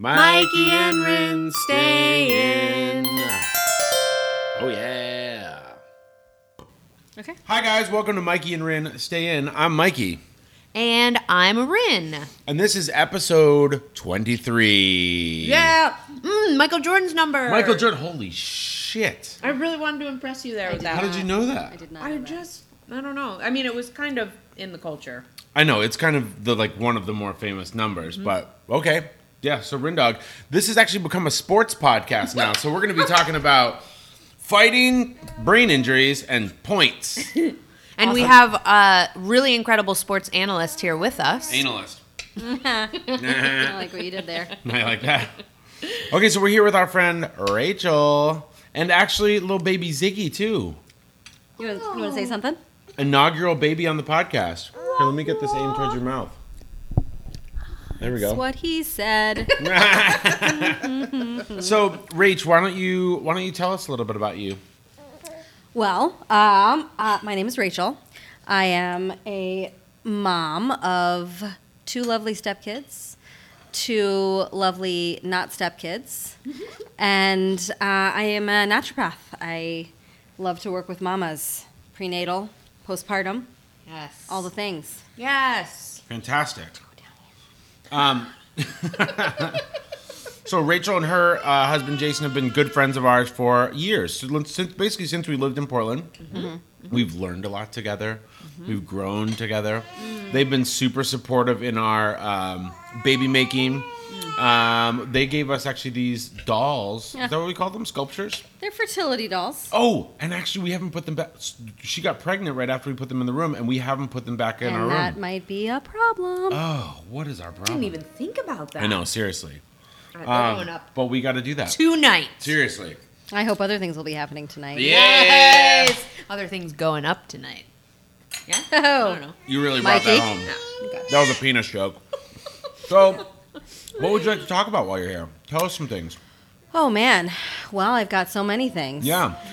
Mikey and Rin stay in. Oh yeah. Okay. Hi guys, welcome to Mikey and Rin Stay In. I'm Mikey, And I'm Rin. and this is episode 23. Yeah. Mm, Michael Jordan's number. Michael Jordan. Holy shit! I really wanted to impress you there with that. How did you know that? I did not. I know that. just, I don't know. I mean, it was kind of in the culture. I know it's kind of the like one of the more famous numbers, Mm-hmm. but okay. Yeah, so Rindog, this has actually become a sports podcast now. So we're going to be talking about fighting, brain injuries, and points. And we have a really incredible sports analyst here with us. Analyst. I like what you did there. I like that. Okay, so we're here with our friend Rachel, and actually little baby Ziggy too. You want, you want to say something? Inaugural baby on the podcast. Here, let me get this aimed towards your mouth. There we That's go. what he said. So, Rach, why don't you why don't you tell us a little bit about you? Well, um, uh, my name is Rachel. I am a mom of two lovely stepkids, two lovely not stepkids, and uh, I am a naturopath. I love to work with mamas, prenatal, postpartum, Yes. all the things. Yes. Fantastic. Um, so Rachel and her uh, husband Jason have been good friends of ours for years. So, since basically since we lived in Portland, we've learned a lot together. We've grown together. They've been super supportive in our um, baby making. Um, they gave us actually these dolls. Yeah. Is that what we call them? Sculptures. They're fertility dolls. Oh, and actually, we haven't put them back. She got pregnant right after we put them in the room, and we haven't put them back in our and that room. might be a problem. Oh, what is our problem? I didn't even think about that. I know, seriously. All right, Um, going up but we got to do that. tonight. Seriously. I hope other things will be happening tonight. Yes. Other things going up tonight. Yeah. Oh. I don't know. You really brought Mikey? that home. Yeah. Okay. That was a penis joke. So, what would you like to talk about while you're here? Tell us some things. Oh man. Well, I've got so many things. Yeah.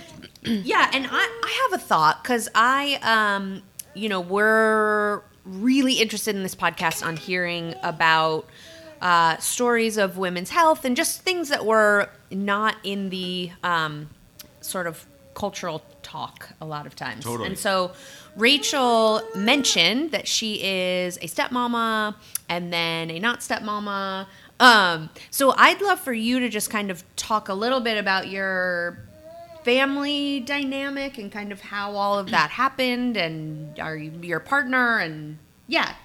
Yeah, and I, I have a thought because I, um, you know, we're really interested in this podcast on hearing about uh, stories of women's health and just things that were not in the um, sort of cultural talk a lot of times. Totally. And so Rachel mentioned that she is a stepmama and then a not stepmama. Um, so I'd love for you to just kind of talk a little bit about your family dynamic and kind of how all of that happened and are you your partner and yeah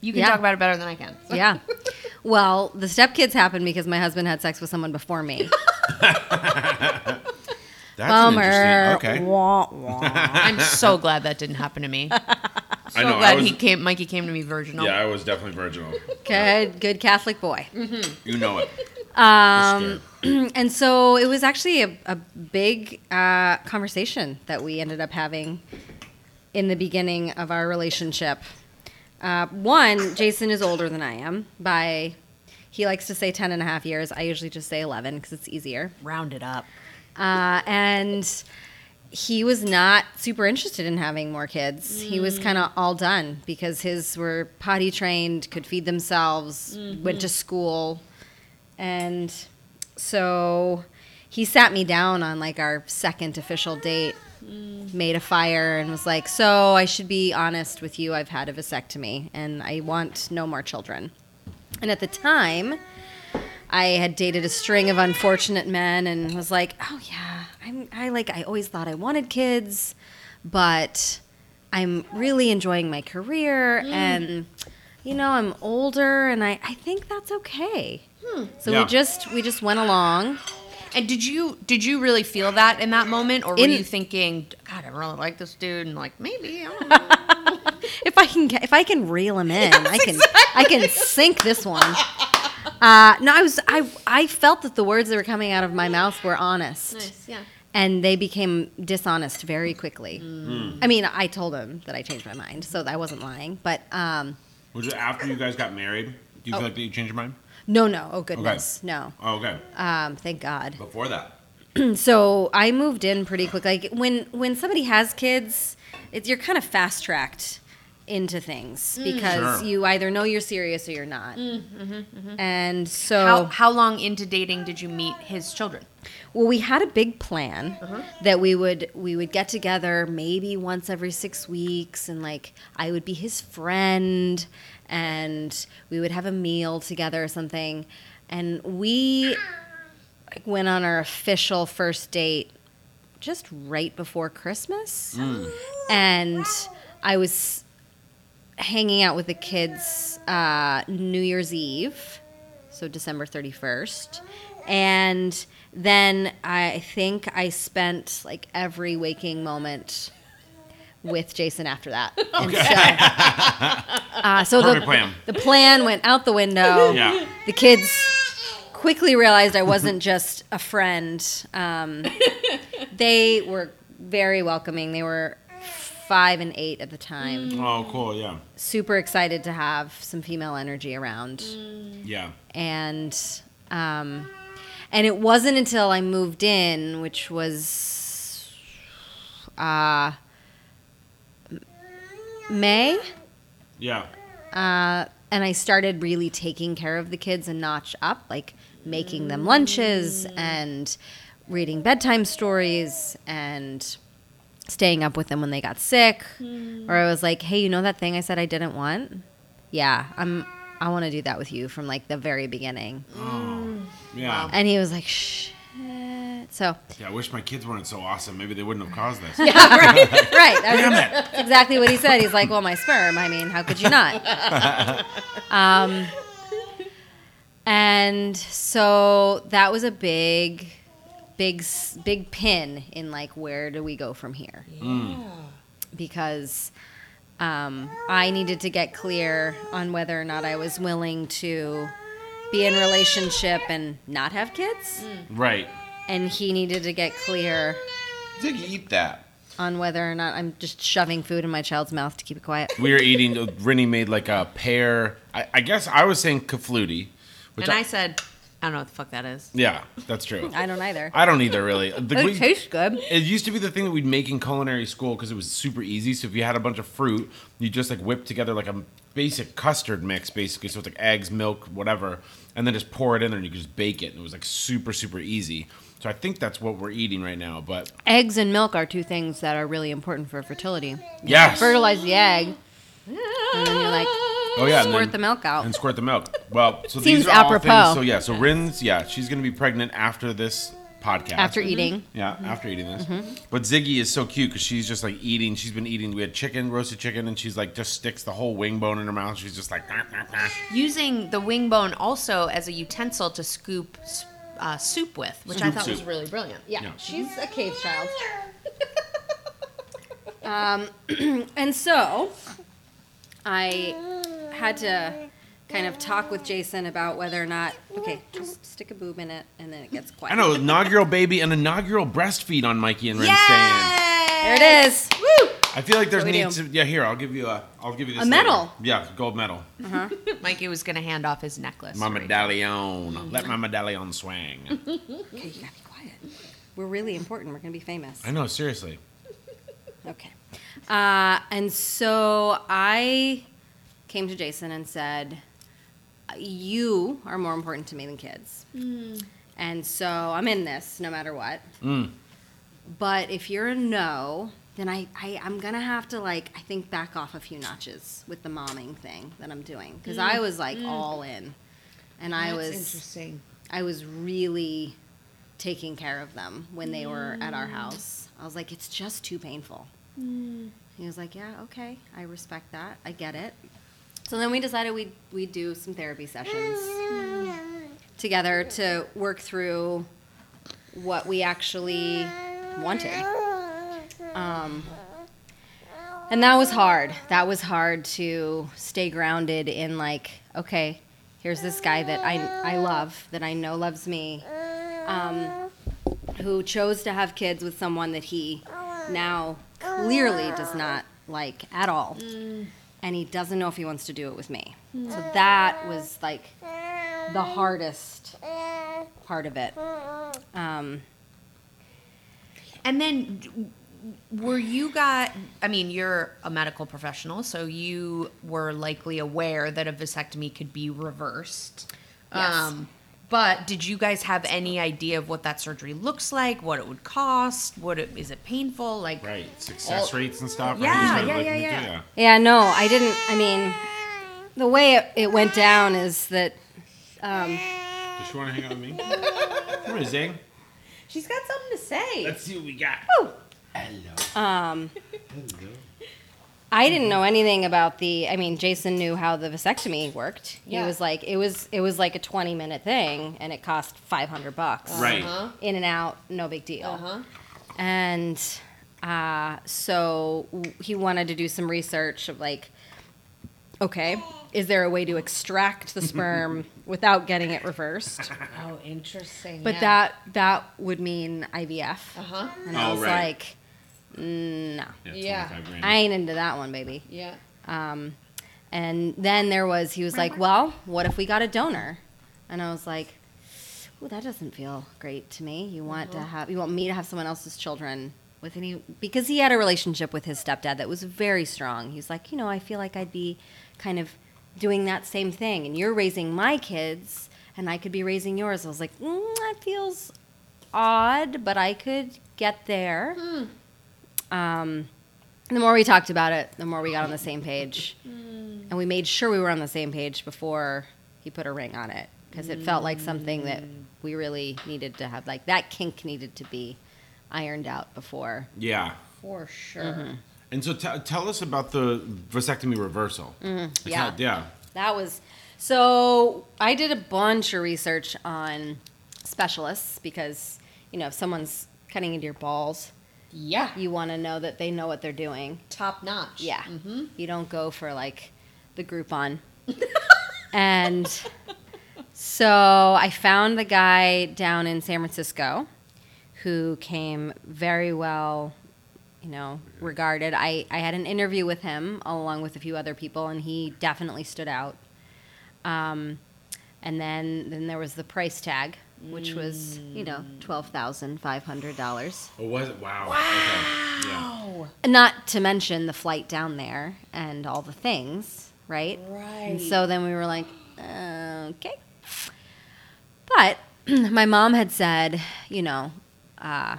you can Yeah. talk about it better than i can so. Yeah. Well, the stepkids happened because my husband had sex with someone before me. That's Bummer. Okay. Wah, wah. i'm so glad that didn't happen to me so I know. I glad was, he came mikey came to me virginal yeah, I was definitely virginal. Good, good Catholic boy. You know it. Um, and so it was actually a, a big uh, conversation that we ended up having in the beginning of our relationship. Uh, one, Jason is older than I am by, he likes to say 10 and a half years. I usually just say 11 because it's easier. round it up Uh, and he was not super interested in having more kids. He was mm. kind of all done because his were potty trained, could feed themselves, went mm-hmm. to school. And so he sat me down on like our second official date, mm. made a fire, and was like, So I should be honest with you. I've had a vasectomy and I want no more children. And at the time, I had dated a string of unfortunate men and was like, oh yeah, I'm I like I always thought I wanted kids, but I'm really enjoying my career and you know, I'm older and I, I think that's okay. So Yeah. we just we just went along. and did you did you really feel that in that moment or were In- you thinking god i really like this dude and like maybe I don't know. If I can get, if I can reel him in, I can I can sink this one. Uh, no, I was I I felt that the words that were coming out of my mouth were honest. nice yeah and they became dishonest very quickly. I mean, I told him that I changed my mind, so I wasn't lying. But um, Was it after you guys got married? Do you Oh. feel like you changed your mind? no, no, oh goodness, no. Oh, okay. Um, thank God. Before that. So I moved in pretty quick. Like when when somebody has kids, it's you're kind of fast tracked into things mm. because Sure. you either know you're serious or you're not. Mm, mm-hmm, mm-hmm. And so How, how long into dating did you meet his children? Well, we had a big plan uh-huh. that we would we would get together maybe once every six weeks, and like I would be his friend, and we would have a meal together or something. And we like, went on our official first date just right before Christmas, mm. and I was hanging out with the kids uh, New Year's Eve, so December 31st. And then I think I spent like every waking moment with Jason after that. And so, uh, so the, plan. the plan went out the window. Yeah. The kids quickly realized I wasn't just a friend. Um, they were very welcoming. They were five and eight at the time Oh, cool. Yeah. super excited to have some female energy around Yeah. and um, and it wasn't until I moved in, which was uh, May, Yeah. uh, and I started really taking care of the kids a notch up, like making them lunches and reading bedtime stories and staying up with them when they got sick. Or I was like, "Hey, you know that thing I said I didn't want? Yeah, I'm. I want to do that with you from like the very beginning." Yeah. And he was like, "Shh." So Yeah. I wish my kids weren't so awesome. Maybe they wouldn't have caused this. yeah, right, right. That was- Damn it. Exactly what he said. He's like, "Well, my sperm. I mean, how could you not?" um, and so that was a big, big, big pin in like where do we go from here? Because um, I needed to get clear on whether or not I was willing to be in relationship and not have kids, Right. and he needed to get clear Ziggy, eat that. on whether or not I'm just shoving food in my child's mouth to keep it quiet. We were eating. Rennie made like a pear. I, I guess I was saying kafluti, which and I said, I don't know what the fuck that is. yeah, that's true. I don't either. I don't either really. The, It we- tastes good. It used to be the thing that we'd make in culinary school because it was super easy. So if you had a bunch of fruit, you just like whip together like a basic custard mix, basically. So it's like eggs, milk, whatever, and then just pour it in there and you could just bake it. And it was like super, super easy. So I think that's what we're eating right now. But Eggs and milk are two things that are really important for fertility. yes, Fertilize the egg, and then you're like, oh yeah, and squirt then- the milk out. and squirt the milk. Well, so Seems these are all apropos. things. So yeah, so Rin's yeah, she's gonna be pregnant after this podcast. after eating. Yeah, after eating this. But Ziggy is so cute because she's just like eating. She's been eating. We had chicken, roasted chicken, and she's like just sticks the whole wing bone in her mouth. She's just like, "Nah, nah, nah." Using the wing bone also as a utensil to scoop uh, soup with, which I Scoop thought was really brilliant. Yeah, Yeah. she's a cave child. um, and so I had to kind of talk with Jason about whether or not, okay, just stick a boob in it and then it gets quiet. I know inaugural baby and inaugural breastfeed on Mikey and Rin Stay In. There it is. Woo! I feel like there's What do we needs do? to. Yeah, here I'll give you a. I'll give you this A later. medal. Yeah, gold medal. Uh huh. Mikey was going to hand off his necklace. My to Rachel. medallion. Let my medallion swing. Okay, you gotta be quiet. We're really important. We're gonna be famous. I know, seriously. Okay. Uh, and so I came to Jason and said, You are more important to me than kids. Mm. And so I'm in this no matter what. Mm. But if you're a no, then I, I, I'm going to have to, like, I think back off a few notches with the momming thing that I'm doing. Because I mm. was, like, mm. all in. And I was. interesting. I was really taking care of them when they were at our house. I was like, it's just too painful. He was like, yeah, okay, I respect that. I get it. So then we decided we'd, we'd do some therapy sessions together to work through what we actually wanted. Um, and that was hard. That was hard to stay grounded in like, okay, here's this guy that I, I love, that I know loves me, um, who chose to have kids with someone that he now clearly does not like at all. And he doesn't know if he wants to do it with me. So that was like the hardest part of it. Um, And then were you got? I mean, you're a medical professional, so you were likely aware that a vasectomy could be reversed. Yes. But did you guys have any idea of what that surgery looks like? What it would cost? What it, is it painful? Like, Right. Success All- rates and stuff. right? Yeah, You started yeah, yeah, yeah. Yeah, no, I didn't. I mean, the way it, it went down is that um, Does she want to hang out with me? Come here, Zing. she's got something to say. Let's see what we got. Hello. um, Hello. I didn't know anything about the. I mean, Jason knew how the vasectomy worked. Yeah. He was like, it was it was like a twenty minute thing, and it cost five hundred bucks. Right. Uh-huh. In and out, no big deal. Uh-huh. And uh, so w- he wanted to do some research of like, okay, is there a way to extract the sperm without getting it reversed? Oh, interesting. But yeah. that that would mean IVF. Uh-huh. And I Oh, was right. like, no, Yeah. Yeah. 25 grand. I ain't into that one, baby. Yeah. Um, and then there was, he was like, well, what if we got a donor? And I was like, well, that doesn't feel great to me. You want to have, you want me to have someone else's children with any, because he had a relationship with his stepdad that was very strong. He's like, you know, I feel like I'd be kind of doing that same thing. And you're raising my kids and I could be raising yours. I was like, mm, that feels odd, but I could get there. Um, the more we talked about it, the more we got on the same page. And we made sure we were on the same page before he put a ring on it because it felt like something that we really needed to have. Like that kink needed to be ironed out before. Yeah. For sure. Mm-hmm. And so t- tell us about the vasectomy reversal. Mm-hmm. yeah. how- yeah. That was so. I did a bunch of research on specialists because you know if someone's cutting into your balls, Yeah. you want to know that they know what they're doing. Top notch. Yeah. Mm-hmm. You don't go for like the Groupon. and so I found the guy down in San Francisco who came very well, you know, regarded. I, I had an interview with him along with a few other people, and he definitely stood out. Um, and then, then there was the price tag, which was, you know, $12,500. Oh, was it? Wow. Okay. Yeah. Not to mention the flight down there and all the things, right? Right. And so then we were like, uh, okay. But my mom had said, you know, uh,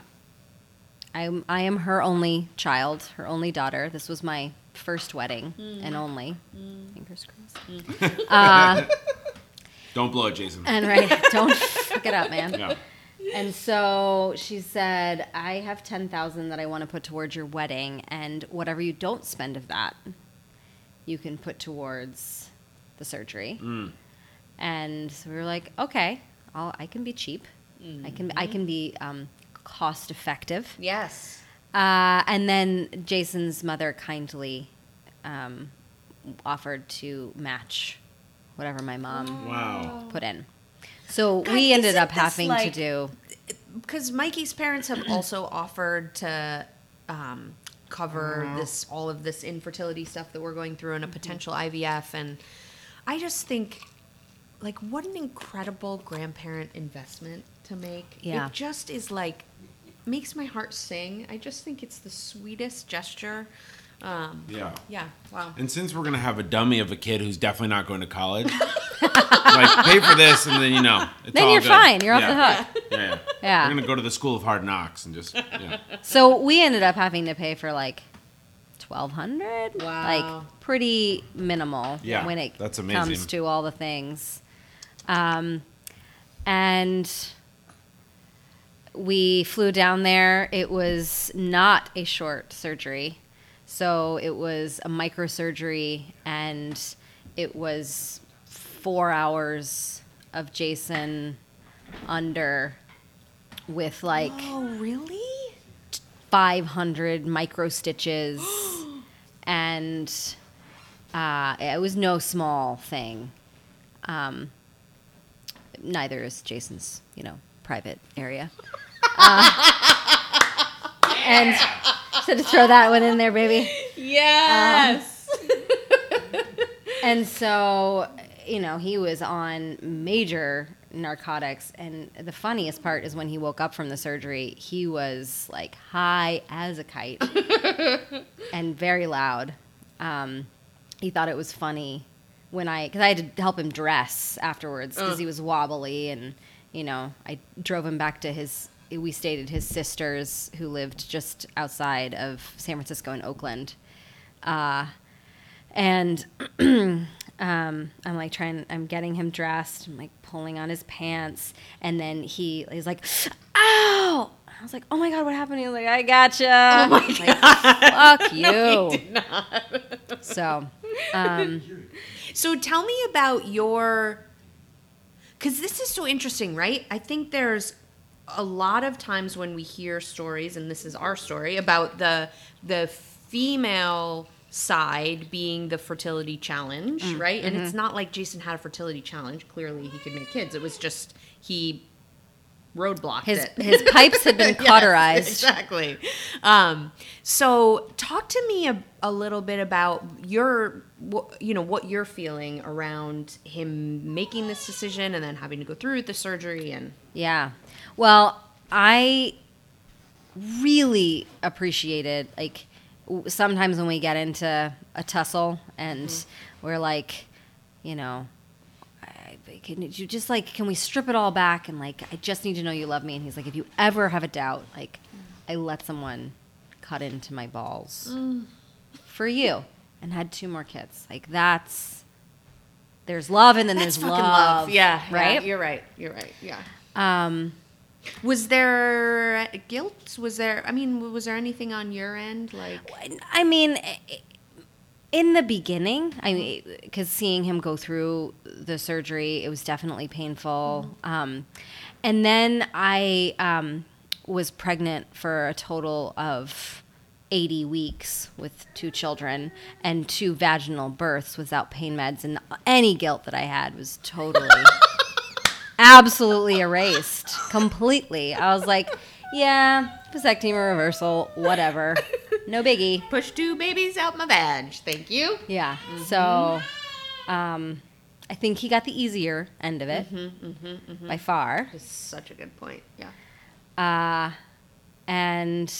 I'm, I am her only child, her only daughter. This was my first wedding and only. Fingers crossed. Uh, Don't blow it, Jason. and right, don't fuck it up, man. Yeah. And so she said, I have 10,000 that I want to put towards your wedding and whatever you don't spend of that, you can put towards the surgery. Mm. And so we were like, okay, I'll, I can be cheap. I can I can be um, cost effective. Yes. Uh, and then Jason's mother kindly um, offered to match whatever my mom Wow. put in. So God, we ended up having like- to do Because Mikey's parents have also offered to um, cover this all of this infertility stuff that we're going through and a potential IVF, and I just think, like, what an incredible grandparent investment to make. Yeah. It just is like makes my heart sing. I just think it's the sweetest gesture. Um, Yeah. yeah. Wow. And since we're gonna have a dummy of a kid who's definitely not going to college, like pay for this, and then you know, it's Then all you're good. fine. You're yeah. off the hook. Yeah, yeah. Yeah. We're gonna go to the school of hard knocks and just yeah. So we ended up having to pay for like twelve hundred. Wow. Like pretty minimal. Yeah, When it that's comes to all the things, um, and we flew down there. It was not a short surgery, so it was a microsurgery, and it was four hours of Jason under with like Oh, really? 500 micro stitches. And uh, it was no small thing. Um, neither is jason's you know private area. Uh, and so to throw that one in there baby Yes. and so you know he was on major narcotics. And the funniest part is when he woke up from the surgery, he was like high as a kite and very loud. Um, he thought it was funny when I, because I had to help him dress afterwards because Uh. he was wobbly. And, you know, I drove him back to his, we stayed at his sister's who lived just outside of San Francisco in Oakland. Uh, and um, I'm like trying, I'm getting him dressed, I'm like pulling on his pants, and then he he's like, "Ow!" I was like, "Oh my god, what happened?" He was like, "I gotcha." Oh my god, fuck you. So, um, So tell me about your cuz this is so interesting, right? I think there's a lot of times when we hear stories and this is our story about the the female side being the fertility challenge, right? And it's not like Jason had a fertility challenge. Clearly he could make kids. It was just he roadblocked his it. his pipes had been Yes, cauterized. exactly. Um, so, talk to me a, a little bit about your, wh- you know, what you're feeling around him making this decision and then having to go through the surgery and. Yeah. Well, I really appreciated like w- sometimes when we get into a tussle and mm-hmm. we're like, you know, I, can you just like can we strip it all back and like I just need to know you love me and he's like if you ever have a doubt like mm. I let someone cut into my balls mm. for you and had two more kids like that's there's love and then That's there's fucking love, Yeah. right yeah, you're right. You're right. Yeah. um Was there guilt? Was there, I mean, was there anything on your end? Like, I mean, in the beginning, I mean, because seeing him go through the surgery, it was definitely painful. Um, and then I um, was pregnant for a total of 80 weeks with two children and two vaginal births without pain meds, and any guilt that I had was totally. absolutely erased completely. I was like, yeah, vasectomy reversal, whatever. No biggie. push two babies out my badge. Thank you. Yeah. So, um, I think he got the easier end of it by far. That's such a good point. Yeah. Uh, and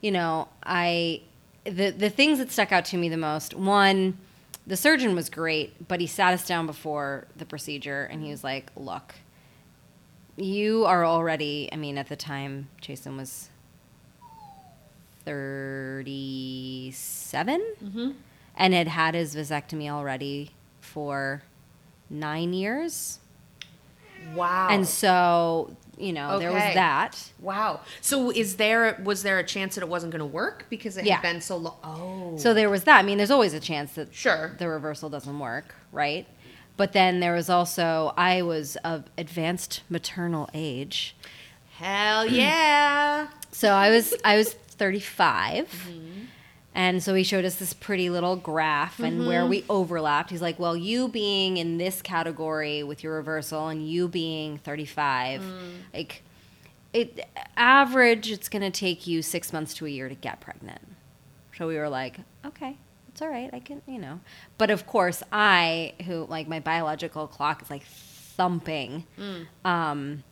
you know, I the the things that stuck out to me the most. One, the surgeon was great, but he sat us down before the procedure and he was like, "Look, you are already. I mean, at the time, Jason was thirty-seven, mm-hmm. and had had his vasectomy already for nine years." Wow. And so, you know, there was that. Wow. So is there was there a chance that it wasn't going to work because it Yeah. had been so long? Oh. So there was that. I mean, there's always a chance that Sure. the reversal doesn't work, right? But then there was also I was of advanced maternal age. Hell yeah. So I was I was 35. Mm-hmm. And so he showed us this pretty little graph and where mm-hmm. we overlapped. He's like, "Well, you being in this category with your reversal and you being 35, mm. like it average it's going to take you 6 months to a year to get pregnant." So we were like, "Okay, it's all right. I can, you know." But of course, I who like my biological clock is like thumping mm. um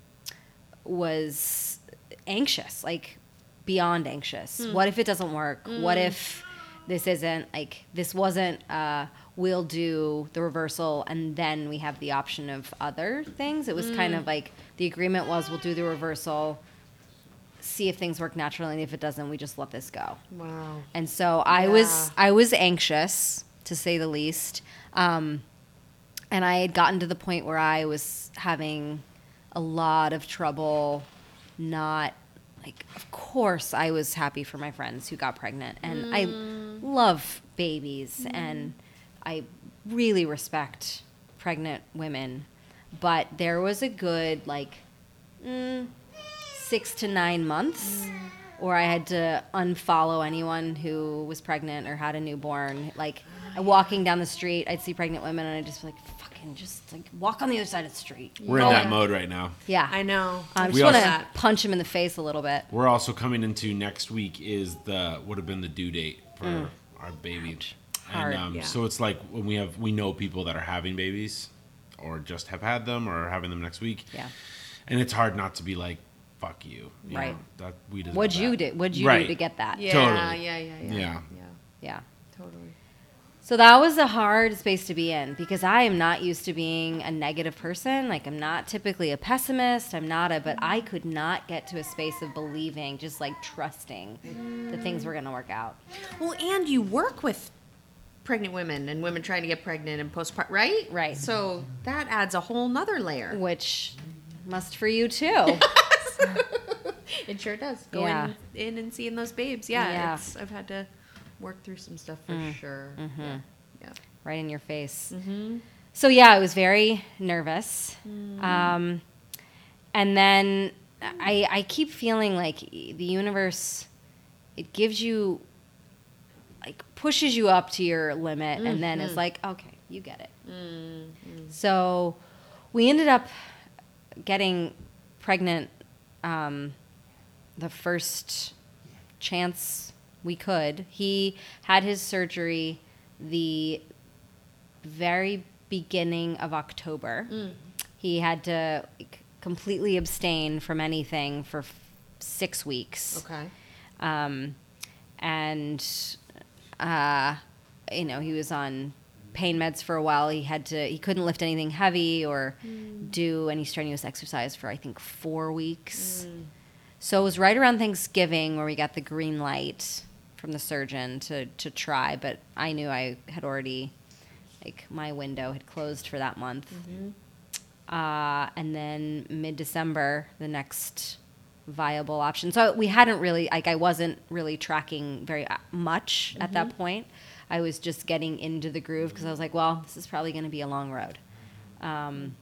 was anxious, like beyond anxious. What if it doesn't work? What if this isn't like this wasn't uh we'll do the reversal and then we have the option of other things. It was kind of like the agreement was we'll do the reversal, see if things work naturally and if it doesn't we just let this go. Wow. And so I Yeah. was I was anxious to say the least. Um, and I had gotten to the point where I was having a lot of trouble not like of course I was happy for my friends who got pregnant and I mm. love babies mm-hmm. and I really respect pregnant women but there was a good like mm, 6 to 9 months mm. or I had to unfollow anyone who was pregnant or had a newborn. Like oh, walking down the street, I'd see pregnant women, and I'd just be like, "Fucking, just like walk on the other side of the street." We're in that mode right now. Yeah, I know. I We just want also- to punch him in the face a little bit. We're also coming into next week is the would have been the due date for our baby. Hard. And um, Yeah. so it's like when we have we know people that are having babies or just have had them or are having them next week. Yeah. And it's hard not to be like, fuck you. you Right. know, that we deserve What'd you that. do? What'd you Right. do to get that? Yeah, Totally. yeah, yeah, yeah, Yeah. yeah, Yeah. totally. So that was a hard space to be in because I am not used to being a negative person. Like I'm not typically a pessimist. I'm not a, but I could not get to a space of believing, just like trusting that things were going to work out. Well, and you work with pregnant women and women trying to get pregnant and postpartum, right? Right. So that adds a whole nother layer. Which must for you too. It sure does. Going Yeah. in and seeing those babes. Yeah. Yeah. It's, I've had to work through some stuff for sure. Yeah. yeah. right in your face. Mm-hmm. So yeah, I was very nervous. Um, and then I I keep feeling like the universe it gives you like pushes you up to your limit and then it's like, okay, you get it. So we ended up getting pregnant um, the first chance we could. He had his surgery the very beginning of October. He had to completely abstain from anything for f- six weeks. Okay. Um, and, uh, you know, he was on pain meds for a while. He had to, he couldn't lift anything heavy or do any strenuous exercise for, I think, four weeks. So it was right around Thanksgiving where we got the green light from the surgeon to, to try, but I knew I had already, like, my window had closed for that month. Uh, and then mid December, the next viable option. So we hadn't really, like, I wasn't really tracking very uh, much at that point. I was just getting into the groove because I was like, well, this is probably going to be a long road. Um,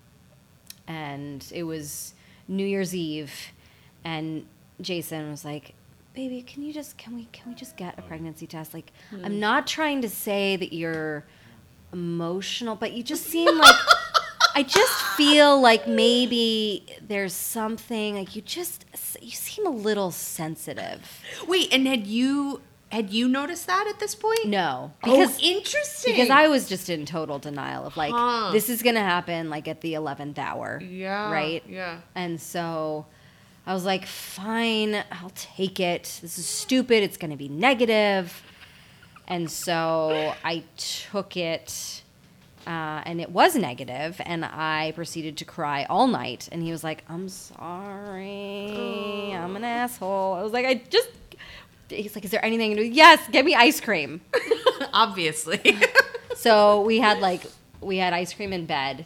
and it was New Year's Eve, and Jason was like, "Baby, can you just can we can we just get a oh. pregnancy test? Like, hmm. I'm not trying to say that you're emotional, but you just seem like I just feel like maybe there's something like you just you seem a little sensitive. Wait, and had you had you noticed that at this point? No, oh, Because interesting. because I was just in total denial of like Huh. this is gonna happen like at the eleventh hour. Yeah. Right. Yeah. And so I was like, fine, I'll take it. This is stupid. It's gonna be negative. And so I took it, uh, and it was negative, and I proceeded to cry all night. And he was like, "I'm sorry, I'm an asshole." I was like, "I just." He's like, "Is there anything?" Can do?" Yes, get me ice cream. Obviously. So we had like we had ice cream in bed,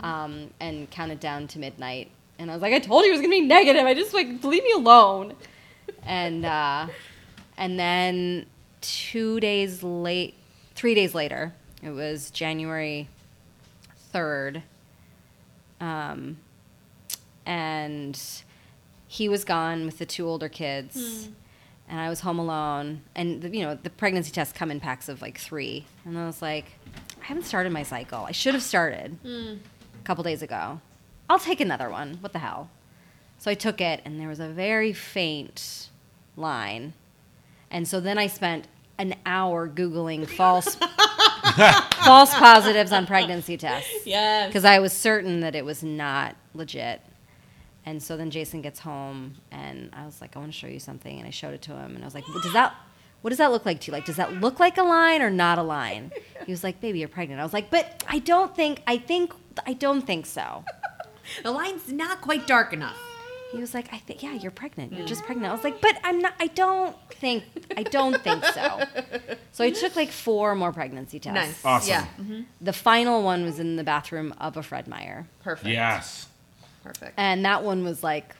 um, and counted down to midnight. And I was like, I told you it was gonna be negative. I just like leave me alone. And uh, and then two days late, three days later, it was January third. Um, and he was gone with the two older kids and I was home alone. And the, you know, the pregnancy tests come in packs of like three, and I was like, I haven't started my cycle. I should have started a couple days ago. I'll take another one. What the hell? So I took it, and there was a very faint line, and so then I spent an hour googling false false positives on pregnancy tests yes. because I was certain that it was not legit. And so then Jason gets home, and I was like, I want to show you something, and I showed it to him, and I was like, what does that, what does that look like to you? Like, does that look like a line or not a line? He was like, baby, you're pregnant. I was like, but I don't think, I think, I don't think so. The line's not quite dark enough. He was like, I think, yeah, you're pregnant. You're just pregnant. I was like, but I'm not, I don't think, I don't think so. So I took like four more pregnancy tests. Nice. Awesome. Yeah. Mhm. The final one was in the bathroom of a Fred Meyer. Perfect. Yes. Perfect. And that one was like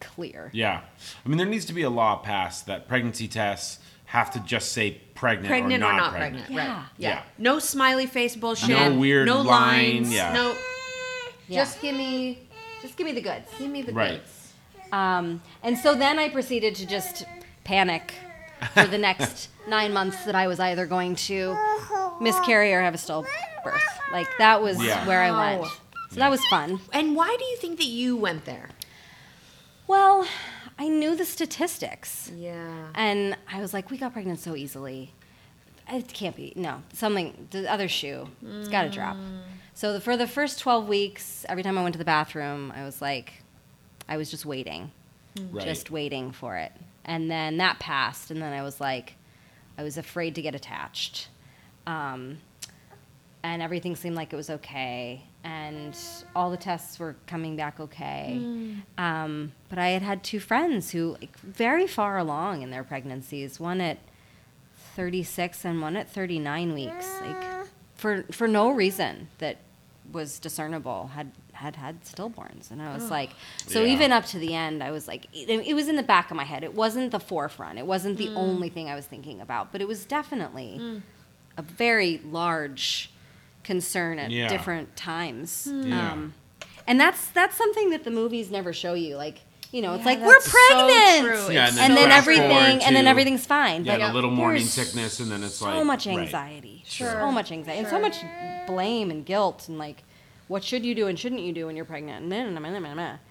clear. Yeah. I mean, there needs to be a law passed that pregnancy tests have to just say pregnant, pregnant or or not, not pregnant. pregnant. Yeah. Right. Yeah. Yeah. No smiley face bullshit. No weird No line, lines. yeah. No. Yeah. Just give me. Just give me the goods. Give me the Right. goods. Um, and so then I proceeded to just panic for the next nine months that I was either going to miscarry or have a stillbirth. Like that was Yeah. where I went. So that was fun. And why do you think that you went there? Well, I knew the statistics. Yeah. And I was like, we got pregnant so easily. it can't be. No, something. The other shoe. It's got to drop. So the, for the first 12 weeks, every time I went to the bathroom, I was like, I was just waiting, Right. just waiting for it. And then that passed, and then I was like, I was afraid to get attached. Um, and everything seemed like it was okay, and all the tests were coming back okay. Um, but I had had two friends who, like, very far along in their pregnancies, one at 36 and one at 39 weeks, like for for no reason that was discernible, had had had stillborns, and I was oh. like, so Yeah. even up to the end, I was like, it, it was in the back of my head. It wasn't the forefront. It wasn't the mm. only thing I was thinking about, but it was definitely mm. a very large concern at Yeah. different times. Mm. Yeah. Um, and that's that's something that the movies never show you. Like, you know, it's Yeah, like we're that's so pregnant, true. Yeah, It's and then everything, forward and then everything's fine. Yeah, But the little morning there's sickness, and then it's so like much right. anxiety, Sure. so much anxiety, and so much blame and guilt, and like, what should you do and shouldn't you do when you're pregnant?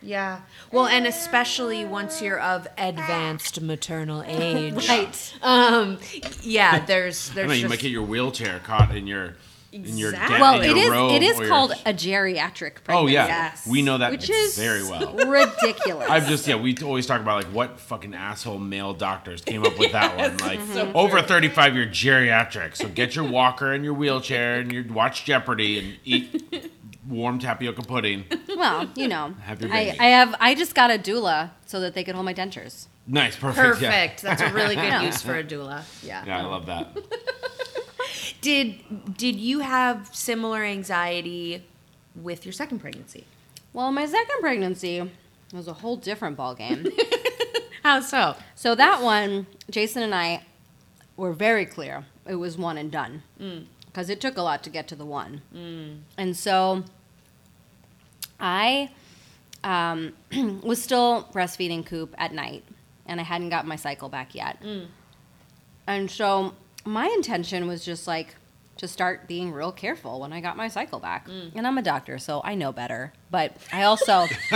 Yeah. Well, and especially once you're of advanced maternal age. Right. Um. Yeah. There's. I There's. know you might get your wheelchair caught in your in your Exactly. de- Well, in it your is. robe It is or your- called a geriatric pregnancy. Oh yeah, Yes. we know that which is very well. ridiculous. I've just yeah, we always talk about like what fucking asshole male doctors came up with that one. Like so over 35, you're geriatric, so get your walker and your wheelchair and you watch Jeopardy and eat warm tapioca pudding. well, you know, Have your I, baby. I have. I just got a doula so that they could hold my dentures. Nice, perfect. yeah. Perfect. That's a really good Yeah. use for a doula. Yeah. Yeah, I love that. Did Did you have similar anxiety with your second pregnancy? Well, my second pregnancy was a whole different ballgame. How so? so that one, Jason and I were very clear. It was one and done mm. because it took a lot to get to the one. Mm. And so I um, was still breastfeeding Coop at night, and I hadn't gotten my cycle back yet. Mm. And so my intention was just like to start being real careful when I got my cycle back. And I'm a doctor, so I know better. But I also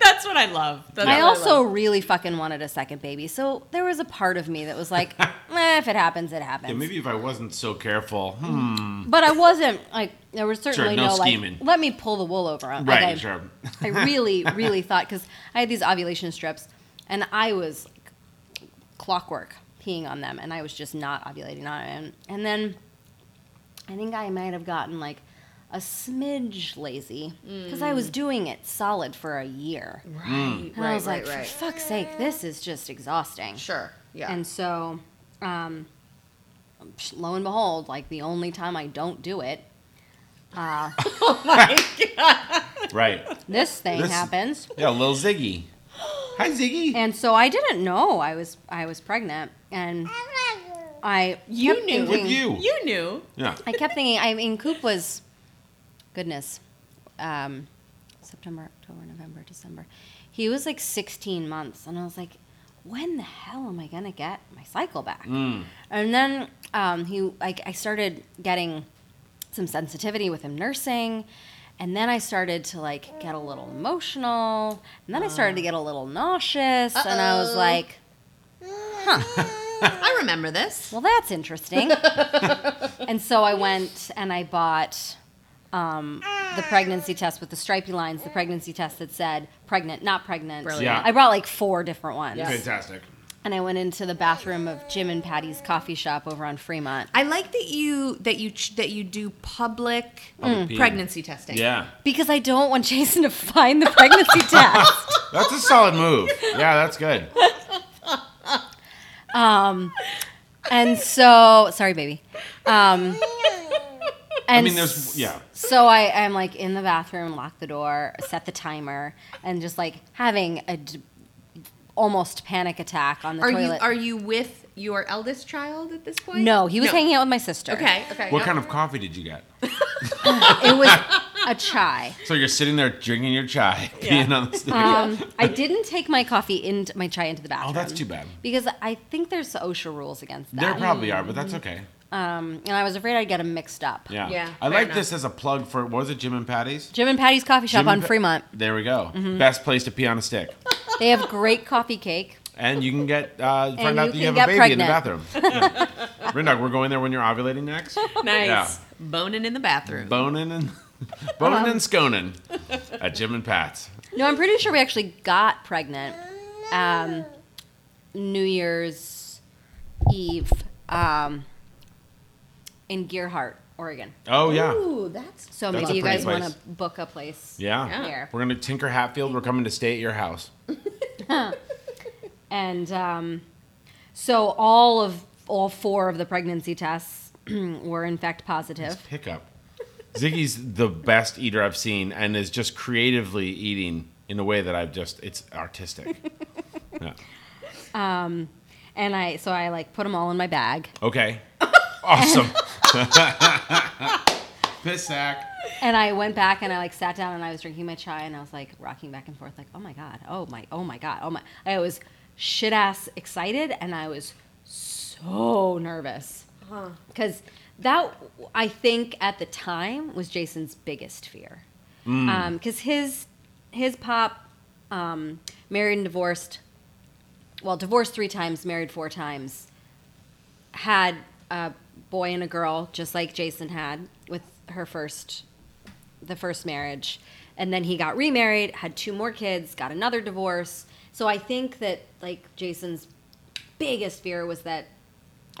That's what I love. That's I what also love. really fucking wanted a second baby. So there was a part of me that was like, eh, if it happens, it happens. Yeah, maybe if I wasn't so careful. Hmm. But I wasn't like there was certainly no no, like scheming. let me pull the wool over him. Right, Like, I, sure. I really, really thought because I had these ovulation strips, and I was like, clockwork peeing on them, and I was just not ovulating on it. And, and then I think I might have gotten like a smidge lazy because I was doing it solid for a year. Right. And Right. I was right. like, right. for fuck's sake, this is just exhausting. Sure. Yeah. And so, um, lo and behold, like the only time I don't do it, uh, Right. this thing This- happens. Yeah, a little Ziggy. Hi, Ziggy. And so I didn't know I was I was pregnant, and I You kept knew. thinking- With you. You knew. Yeah. I kept thinking. I mean, Coop was, goodness, um, September, October, November, December. He was like 16 months, and I was like, when the hell am I gonna get my cycle back? Mm. And then um, he, like, I started getting some sensitivity with him nursing, and then I started to like get a little emotional, and then I started to get a little nauseous, and I was Uh-oh. like, I remember this. well, that's interesting. and so I went and I bought um, the pregnancy test with the stripy lines, the pregnancy test that said pregnant, not pregnant. Brilliant. Yeah. I brought like four different ones. Yes. Fantastic. And I went into the bathroom of Jim and Patty's coffee shop over on Fremont I like that you that you that you do public Public peeing. pregnancy testing. Yeah. because I don't want Jason to find the pregnancy test. That's a solid move. Yeah, that's good. um, And so, sorry, baby. Um, I mean, there's yeah. So I am like in the bathroom, lock the door, set the timer, and just like having a d- almost panic attack on the Are you toilet. are you with your eldest child at this point? no, he was hanging out with my sister. Okay. Okay. What yep. kind of coffee did you get? It was a chai. So you're sitting there drinking your chai, Yeah. peeing on the stairs. Um, I didn't take my coffee into my chai into the bathroom. oh, that's too bad. Because I think there's OSHA rules against that. There probably are, but that's okay. um, and I was afraid I'd get them mixed up. Yeah. Yeah, I like enough. this as a plug for what was it, Jim and Patty's? Jim and Patty's coffee shop Jim on Pa- Fremont. There we go. Mm-hmm. Best place to pee on a stick. They have great coffee cake. And you can get uh, find out that you can have a get baby in the bathroom. Yeah. Rindog, we're going there when you're ovulating next. Nice. Yeah. Boning in the bathroom. Boning and boning and sconing at Jim and Pat's. No, I'm pretty sure we actually got pregnant. Um, New Year's Eve um, in Gearhart, Oregon. Oh yeah, Ooh, that's So That's maybe a you guys want to book a place. yeah. Yeah. We're gonna Tinker Hatfield. We're coming to stay at your house. And um, so all of all four of the pregnancy tests were in fact positive. Pickup. Ziggy's the best eater I've seen, and is just creatively eating in a way that I've just it's artistic. Yeah. Um, and I so I like put them all in my bag. Okay. Awesome. Piss sack. And I went back and I like sat down and I was drinking my chai and I was like rocking back and forth like, oh my god, oh my, oh my god, oh my. I was shit ass excited and I was so nervous. Because that I think at the time was Jason's biggest fear. Because his his pop um, married and divorced, well divorced three times, married four times, had a boy and a girl just like Jason had with her first the first marriage. And then he got remarried had two more kids got another divorce. So i think that like jason's biggest fear was that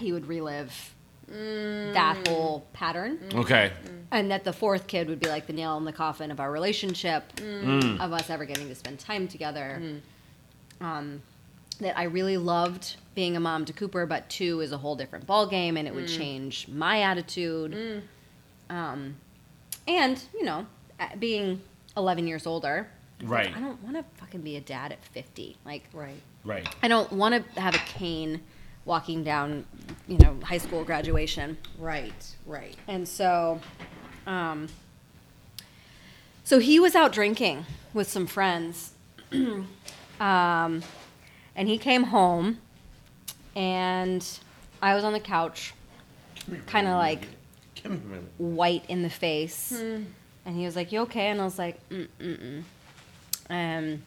he would relive that mm. whole pattern. Okay. and that the fourth kid would be like the nail in the coffin of our relationship mm. of us ever getting to spend time together. Mm. Um, that i really loved being a mom to cooper but two is a whole different ball game and it would change my attitude. Um, and you know being 11 years older it's like, Right. i don't want to fucking be a dad at 50 like right. Right. i don't want to have a cane walking down you know high school graduation Right. Right. and so, um, so he was out drinking with some friends. um, and he came home, and I was on the couch, kind of like white in the face. And he was like, "You okay?" And I was like, "Mm mm mm." Um,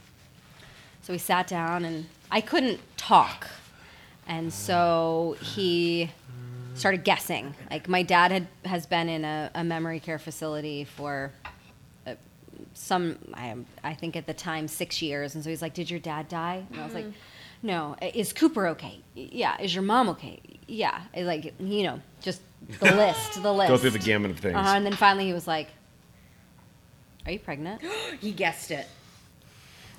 so we sat down, and I couldn't talk, and so he started guessing. Like my dad had has been in a, a memory care facility for uh, some, I, I think at the time six years, and so he's like, "Did your dad die?" And I was like, "No." Is Cooper okay? Yeah. Is your mom okay? Yeah. It, like you know, just the list, the list. Go through the gamut of things. Uh-huh, and then finally he was like, "Are you pregnant?'t He guessed it.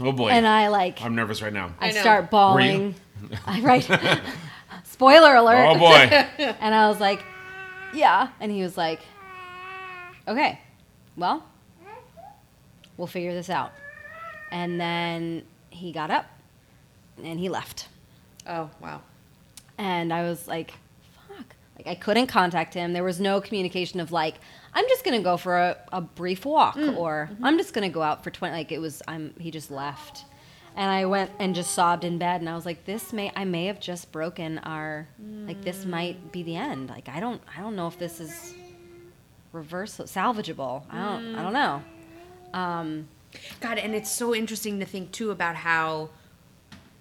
oh boy. And I like, I'm nervous right now. I, I know. start bawling. I right. Spoiler alert. Oh boy. And I was like, yeah. And he was like, okay, well, we'll figure this out. And then he got up and he left. Oh wow. And I was like, fuck. Like, I couldn't contact him. There was no communication of, like, I'm just going to go for a, a brief walk mm, or mm-hmm. I'm just going to go out for 20. Like, it was, I'm, he just left. And I went and just sobbed in bed. And I was like, this may, I may have just broken our, like, this mm. might be the end. Like, I don't, I don't know if this is reverse salvageable. I don't, I don't mm. know. Um, God, and it's so interesting to think too about how,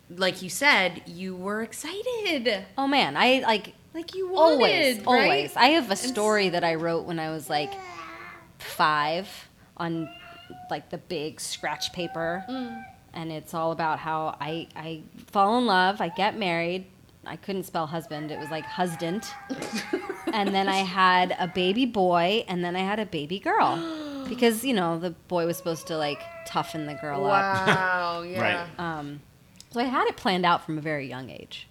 like you said, you were excited. oh man, I like, Like you always, right? always. I have a story that I wrote when I was like five on like the big scratch paper, and it's all about how I I fall in love, I get married. I couldn't spell husband; it was like husband. and then I had a baby boy, and then I had a baby girl, because you know the boy was supposed to like toughen the girl up. Wow. Yeah. Right. Um, so I had it planned out from a very young age,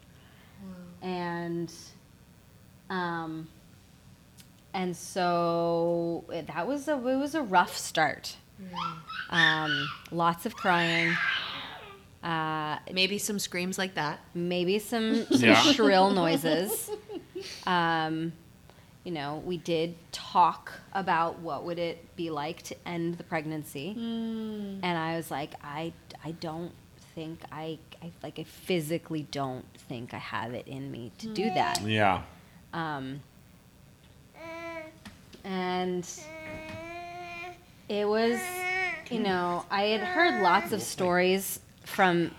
and um, and so it, that was a it was a rough start. Um, lots of crying, uh, Maybe some screams like that. maybe some, some Yeah. shrill noises. Um, you know, we did talk about what would it be like to end the pregnancy, and I was like, I, I don't think I, I like I physically don't think I have it in me to do mm-hmm. that. Yeah. Um, mm-hmm. and mm-hmm. it was, you know, I had heard lots of stories from,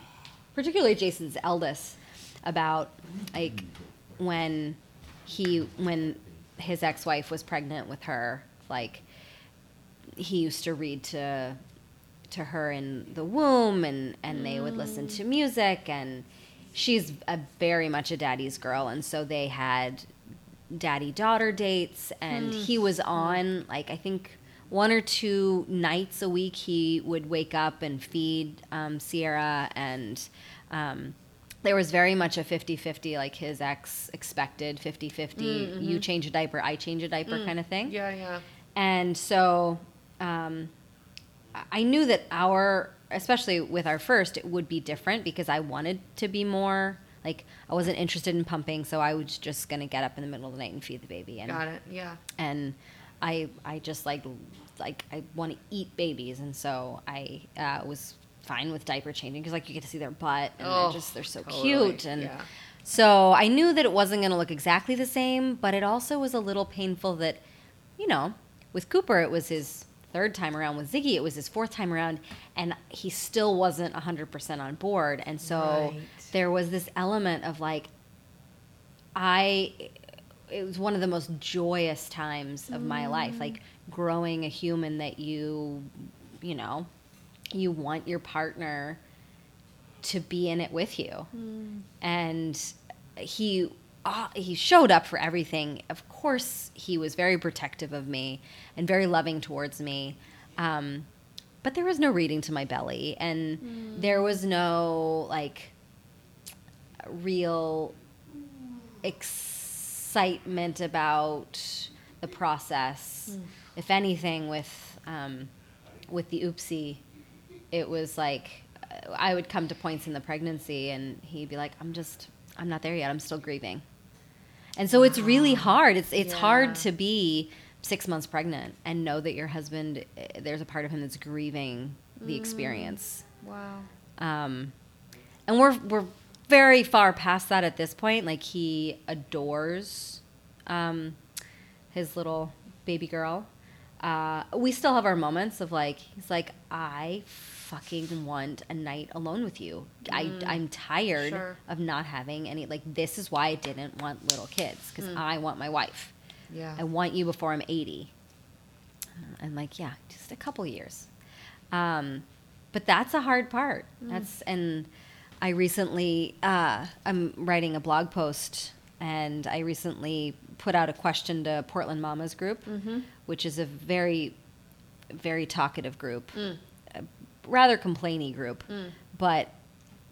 particularly Jason's eldest, about like when he when his ex-wife was pregnant with her, like he used to read to to her in the womb and and they would listen to music and she's a very much a daddy's girl and so they had daddy daughter dates and he was on like I think one or two nights a week he would wake up and feed um, Sierra and um, there was very much a 50-50 like his ex expected 50-50 you change a diaper I change a diaper kind of thing. Yeah, yeah. and so um, I- knew that our, especially with our first, it would be different because I wanted to be more like I wasn't interested in pumping, so I was just gonna get up in the middle of the night and feed the baby, and Got it. Yeah. and I I just like like I want to eat babies, and so I uh, was fine with diaper changing because like you get to see their butt and Oh, they're just they're so totally, cute and. yeah. So I knew that it wasn't going to look exactly the same, but it also was a little painful that, you know, with Cooper, it was his third time around. With Ziggy, it was his fourth time around, and he still wasn't 100% on board. And so Right. there was this element of like, I, it was one of the most joyous times of my life, mm. like growing a human that you, you know, you want your partner to be in it with you mm. and he uh, he showed up for everything. Of course, he was very protective of me and very loving towards me. Um, but there was no reading to my belly, and there was no like real excitement about the process. If anything, with um, with the oopsie, it was like uh, I would come to points in the pregnancy, and he'd be like, "I'm just, I'm not there yet. I'm still grieving." And so it's really hard. It's it's Yeah. hard to be six months pregnant and know that your husband, eh, there's a part of him that's grieving the experience. Wow. Um, and we're we're very far past that at this point. Like he adores um, his little baby girl. Uh, we still have our moments of like he's like I fucking want a night alone with you. I I'm tired Sure. of not having any. Like this is why I didn't want little kids because I want my wife. Yeah. I want you before I'm 80. Uh, And like, yeah, just a couple years. Um, but that's a hard part. That's and I recently uh, I'm writing a blog post, and I recently put out a question to Portland Mamas group, which is a very, very talkative group, a rather complainy group, mm. but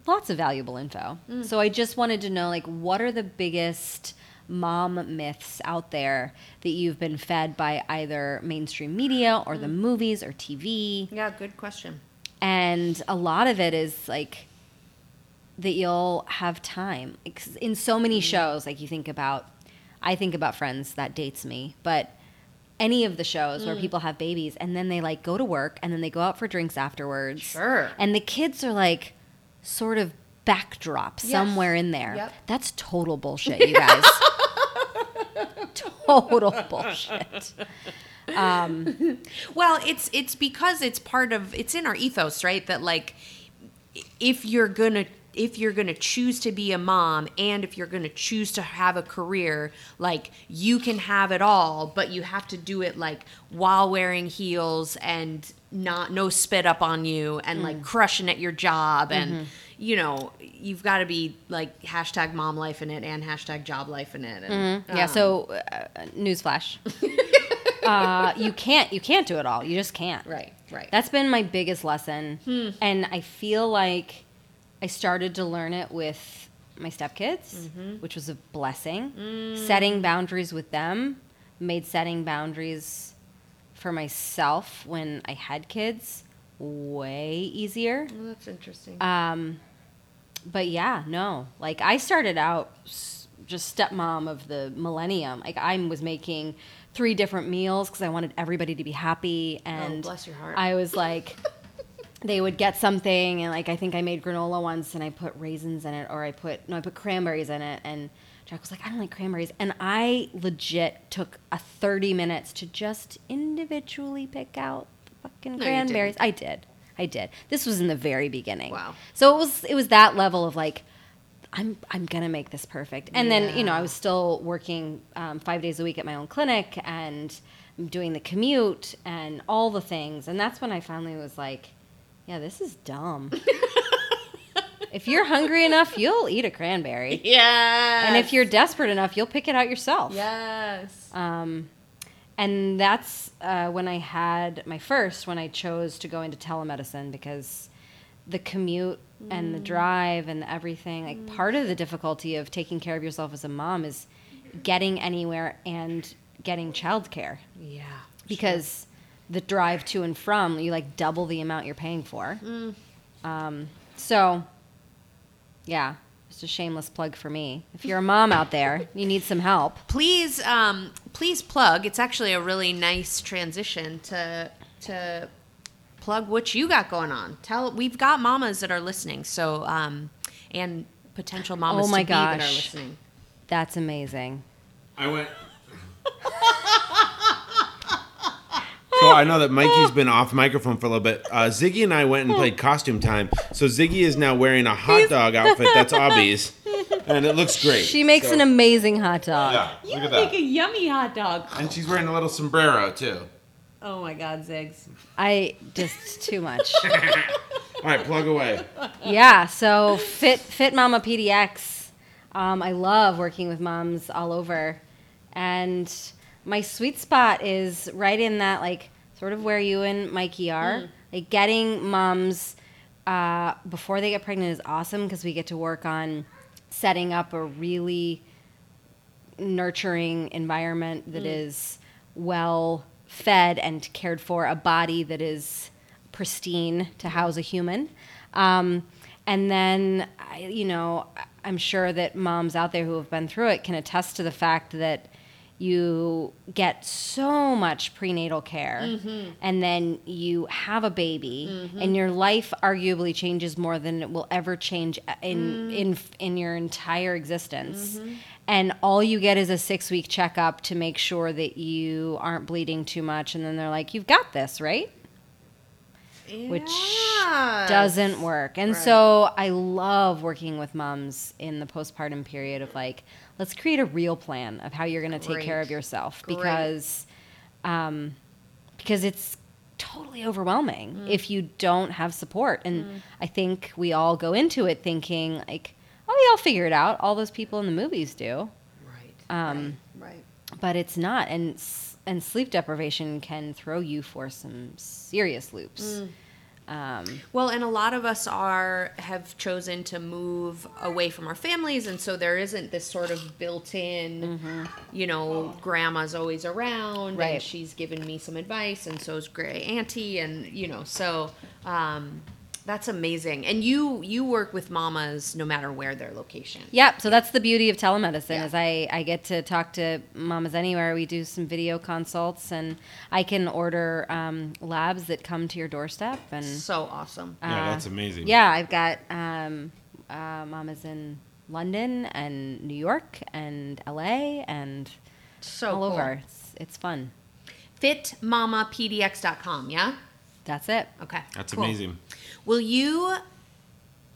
lots of valuable info. Mm. So I just wanted to know, like, what are the biggest mom myths out there that you've been fed by either mainstream media or the mm. movies or TV? Yeah, good question. and a lot of it is like that you'll have time in so many shows like you think about i think about friends that dates me but any of the shows where mm. people have babies and then they like go to work and then they go out for drinks afterwards Sure. and the kids are like sort of backdrop Yes. somewhere in there Yep. that's total bullshit you guys total bullshit um, Well, it's it's because it's part of it's in our ethos, right? That like if you're gonna if you're gonna choose to be a mom and if you're gonna choose to have a career, like you can have it all, but you have to do it like while wearing heels and not no spit up on you and like crushing at your job and you know you've got to be like hashtag mom life in it and hashtag job life in it and, Yeah. um, So, uh, newsflash. uh, you can't. You can't do it all. You just can't. right right That's been my biggest lesson, and I feel like I started to learn it with my stepkids, which was a blessing. Setting boundaries with them made setting boundaries for myself when I had kids way easier. Well, that's interesting Um, but yeah, no. Like I started out just stepmom of the millennium. Like I was making three different meals because I wanted everybody to be happy. And Oh, bless your heart. I was like, they would get something, and like I think I made granola once, and I put raisins in it, or I put no, I put cranberries in it, and. Jack was like, I don't like cranberries. And I legit took a 30 minutes to just individually pick out the fucking No, cranberries. I did. I did. This was in the very beginning. Wow. So it was it was that level of like I'm I'm gonna make this perfect. And then you know I was still working um, five days a week at my own clinic and doing the commute and all the things. And that's when I finally was like, yeah, this is dumb. if you're hungry enough, you'll eat a cranberry. Yeah. And if you're desperate enough, you'll pick it out yourself. yes. Um, and that's uh, when I had my first, when I chose to go into telemedicine because the commute and the drive and everything, like part of the difficulty of taking care of yourself as a mom is getting anywhere and getting childcare yeah. because the drive to and from, you like double the amount you're paying for. Um, so, yeah, it's a shameless plug for me. If you're a mom out there, you need some help. please um, please plug it's actually a really nice transition to to plug what you got going on tell we've got mamas that are listening so um, and potential mamas Oh my to be that are listening That's amazing. I went. So I know that Mikey's been off microphone for a little bit. Uh, Ziggy and I went and played costume time. So Ziggy is now wearing a hot dog outfit that's Obby's, and it looks great. She makes So- an amazing hot dog. Yeah, look at that. A yummy hot dog And she's wearing a little sombrero too. oh my god zigs I just too much. All right, plug away. yeah. So fit fit mama PDX. Um, I love working with moms all over, and my sweet spot is right in that like sort of where you and Mikey are. Like getting moms uh, before they get pregnant is awesome because we get to work on setting up a really nurturing environment that is well fed and cared for, a body that is pristine to house a human. Um, and then, I, you know, I'm sure that moms out there who have been through it can attest to the fact that you get so much prenatal care mm-hmm. and then you have a baby mm-hmm. and your life arguably changes more than it will ever change in mm. in in your entire existence. Mm-hmm. And all you get is a 6 week checkup to make sure that you aren't bleeding too much and then they're like you've got this right? Which doesn't work. And Right. so I love working with moms in the postpartum period of like, let's create a real plan of how you're going to take care of yourself Great. because um, because it's totally overwhelming Mm. if you don't have support. And I think we all go into it thinking like, oh, yeah, I'll figure it out. All those people in the movies do. right Um, right But it's not. And and sleep deprivation can throw you for some serious loops. Mm. Um, Well, and a lot of us are have chosen to move away from our families, and so there isn't this sort of built-in, you know, grandma's always around, and Right. she's given me some advice, and so's Gray Auntie, and you know, so um, that's amazing. And you you work with mamas no matter where their location. Yep. So that's the beauty of telemedicine Yeah. is I, I get to talk to mamas anywhere. We do some video consults and I can order um, labs that come to your doorstep. And So awesome. Yeah, uh, that's amazing. yeah, I've got um, uh, mamas in London and New York and LA and So all cool. over. It's, it's fun. Fitmamapdx.com, yeah? That's it. Okay. That's cool. amazing. Will you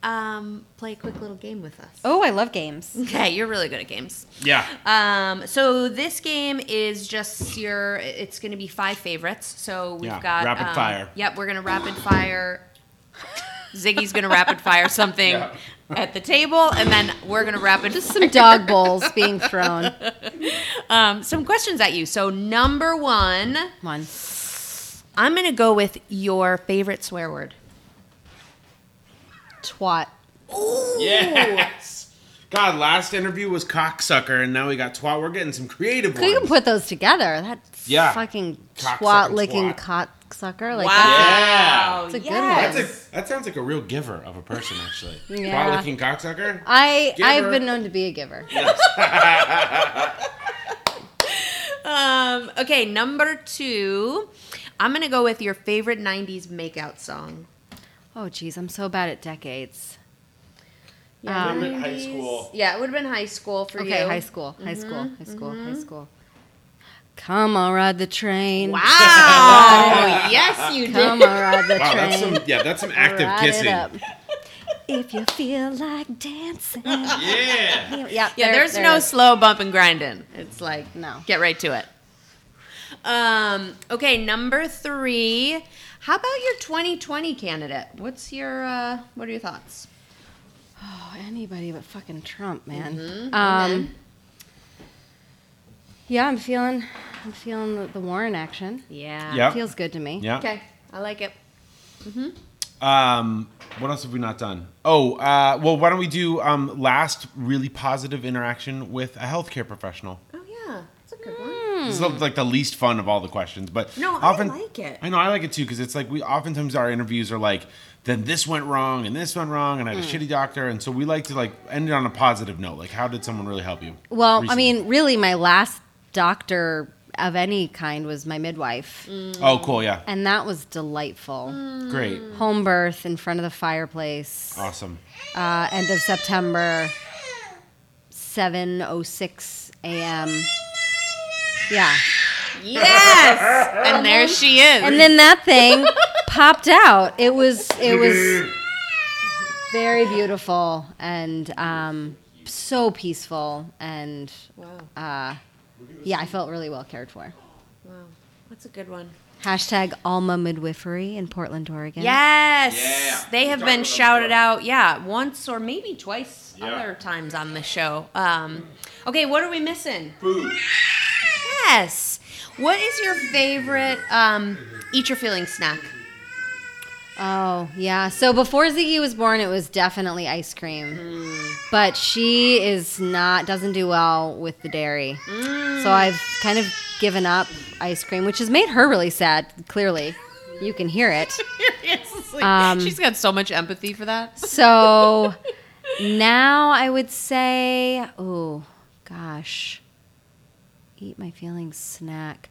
um, play a quick little game with us? Oh, I love games. Okay, you're really good at games. Yeah. Um, so this game is just your. It's going to be five favorites. So we've Yeah, got rapid um, fire. Yep, we're going to rapid fire. Ziggy's going to rapid fire something Yeah. at the table, and then we're going to rapid Just some dog bowls being thrown. um, some questions at you. So number one, One. I'm going to go with your favorite swear word. Twat. Yes. God, last interview was cocksucker, and now we got twat. We're getting some creative You can put those together. That Yeah. fucking twat licking twat. cocksucker. Like wow, Yeah. That's a good one. That's a, that sounds like a real giver of a person, actually. Yeah. Twat licking cocksucker. I Giver. I've been known to be a giver. Um, okay, number two, I'm going to go with your favorite 90s makeout song. Oh geez, I'm so bad at decades. Yeah, Um, Would've been high school. Yeah, it would have been high school for Okay, you. Okay, high school, high school, high school, high school. Come on, ride the train. Wow. yes, you did. Come on, ride the Wow, train. that's some yeah, that's some active Ride kissing. It up. if you feel like dancing. Yeah. Yeah, Yeah, there- there's there no slow bump and grinding. It's like No. get right to it. Um, okay, number three. How about your 2020 candidate? What's your uh, what are your thoughts? Oh, anybody but fucking Trump, man. Mhm. Um, yeah, I'm feeling, I'm feeling the, the Warren action. Yeah. Yep. Feels good to me. Yeah. Okay, I like it. Um, what else have we not done? Oh, uh, well, why don't we do um, last really positive interaction with a healthcare professional? Oh yeah, that's a good one. This is like the least fun of all the questions, but No, I like it. I know I like it too because it's like we oftentimes our interviews are like, then this went wrong and this went wrong and I had a Mm. shitty doctor, and so we like to like end it on a positive note. Like, how did someone really help you? Well, I recently? mean, really, my last doctor of any kind was my midwife, oh, cool, yeah, and that was delightful. great, Home birth in front of the fireplace. awesome. Uh, end of September, seven oh six a.m. Yeah, Yes, and there she is. and then that thing popped out. It was it was very beautiful and um, so peaceful and wow, uh, yeah, I felt really well cared for. wow, that's a good one. Hashtag Alma Midwifery in Portland, Oregon. Yes, Yeah. they have been shouted out. Yeah, once or maybe twice Yeah. other times on the show. Um, okay, what are we missing? Food. Yes. What is your favorite um, eat your feelings snack? Oh, yeah. So before Ziggy was born, it was definitely ice cream. But she is not, doesn't do well with the dairy. So I've kind of given up ice cream, which has made her really sad, clearly. You can hear it. Um, She's got so much empathy for that. So now I would say, oh, gosh. Eat my feelings snack.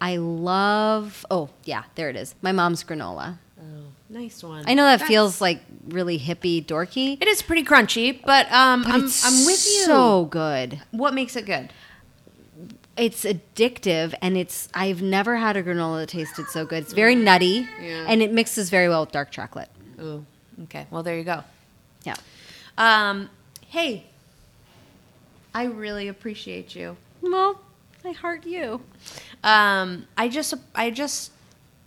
I love, oh, yeah, there it is. My mom's granola. Oh, nice one. I know that feels like really hippie dorky. It is pretty crunchy, but um, but I'm, I'm with you. So good. what makes it good? It's addictive, and it's I've never had a granola that tasted so good. It's very nutty, Yeah. and it mixes very well with dark chocolate. Ooh, okay. Well, there you go. Yeah. Um, hey, I really appreciate you. Well, I heart you. Um, I just, I just,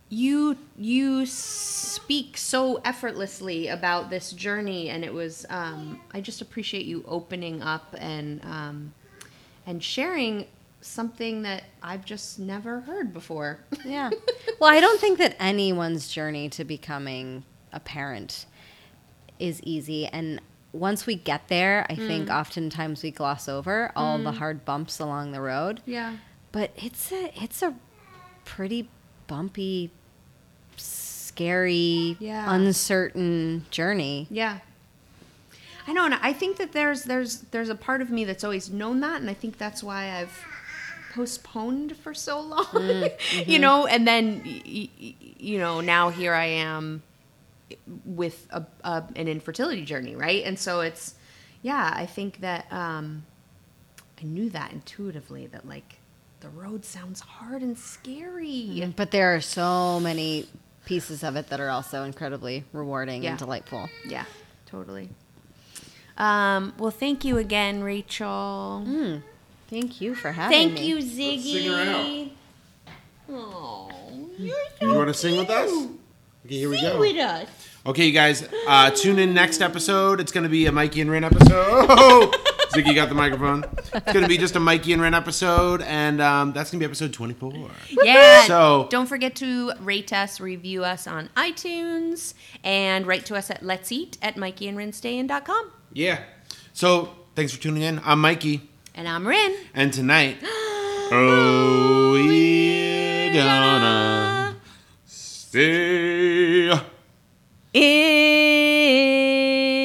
you, you speak so effortlessly about this journey, and it was, um, I just appreciate you opening up and, um, and sharing something that I've just never heard before. Yeah. well, I don't think that anyone's journey to becoming a parent is easy. And once we get there, I mm. think oftentimes we gloss over all the mm. hard bumps along the road. Yeah. But it's a it's a pretty bumpy, scary, Yeah. uncertain journey. Yeah. I know, and I think that there's there's there's a part of me that's always known that, and I think that's why I've postponed for so long. Mm, you mm-hmm. know, and then you know now here I am with a, a an infertility journey, right? And so it's yeah, I think that um, I knew that intuitively that like the road sounds hard and scary. But there are so many pieces of it that are also incredibly rewarding Yeah. and delightful. Yeah, totally. Um, well, thank you again, Rachel. Thank you for having Thank me. Thank you, Ziggy. sing her out. Oh, You want to sing with us? Okay, here we go. with us. Okay, you guys, uh, tune in next episode. It's going to be a Mikey and Rin episode. Ziggy got the microphone. It's going to be just a Mikey and Rin episode, and um, that's going to be episode 24. Yeah. So- don't forget to rate us, review us on iTunes, and write to us at let's eat at mikeyandrinstayin.com. Yeah. So thanks for tuning in. I'm Mikey, And I'm Rin. and tonight, oh, we're gonna stay In.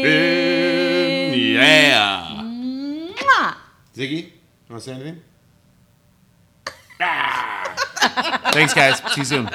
in, yeah. Mwah. Ziggy, you want to say anything? Ah. Thanks, guys. See you soon.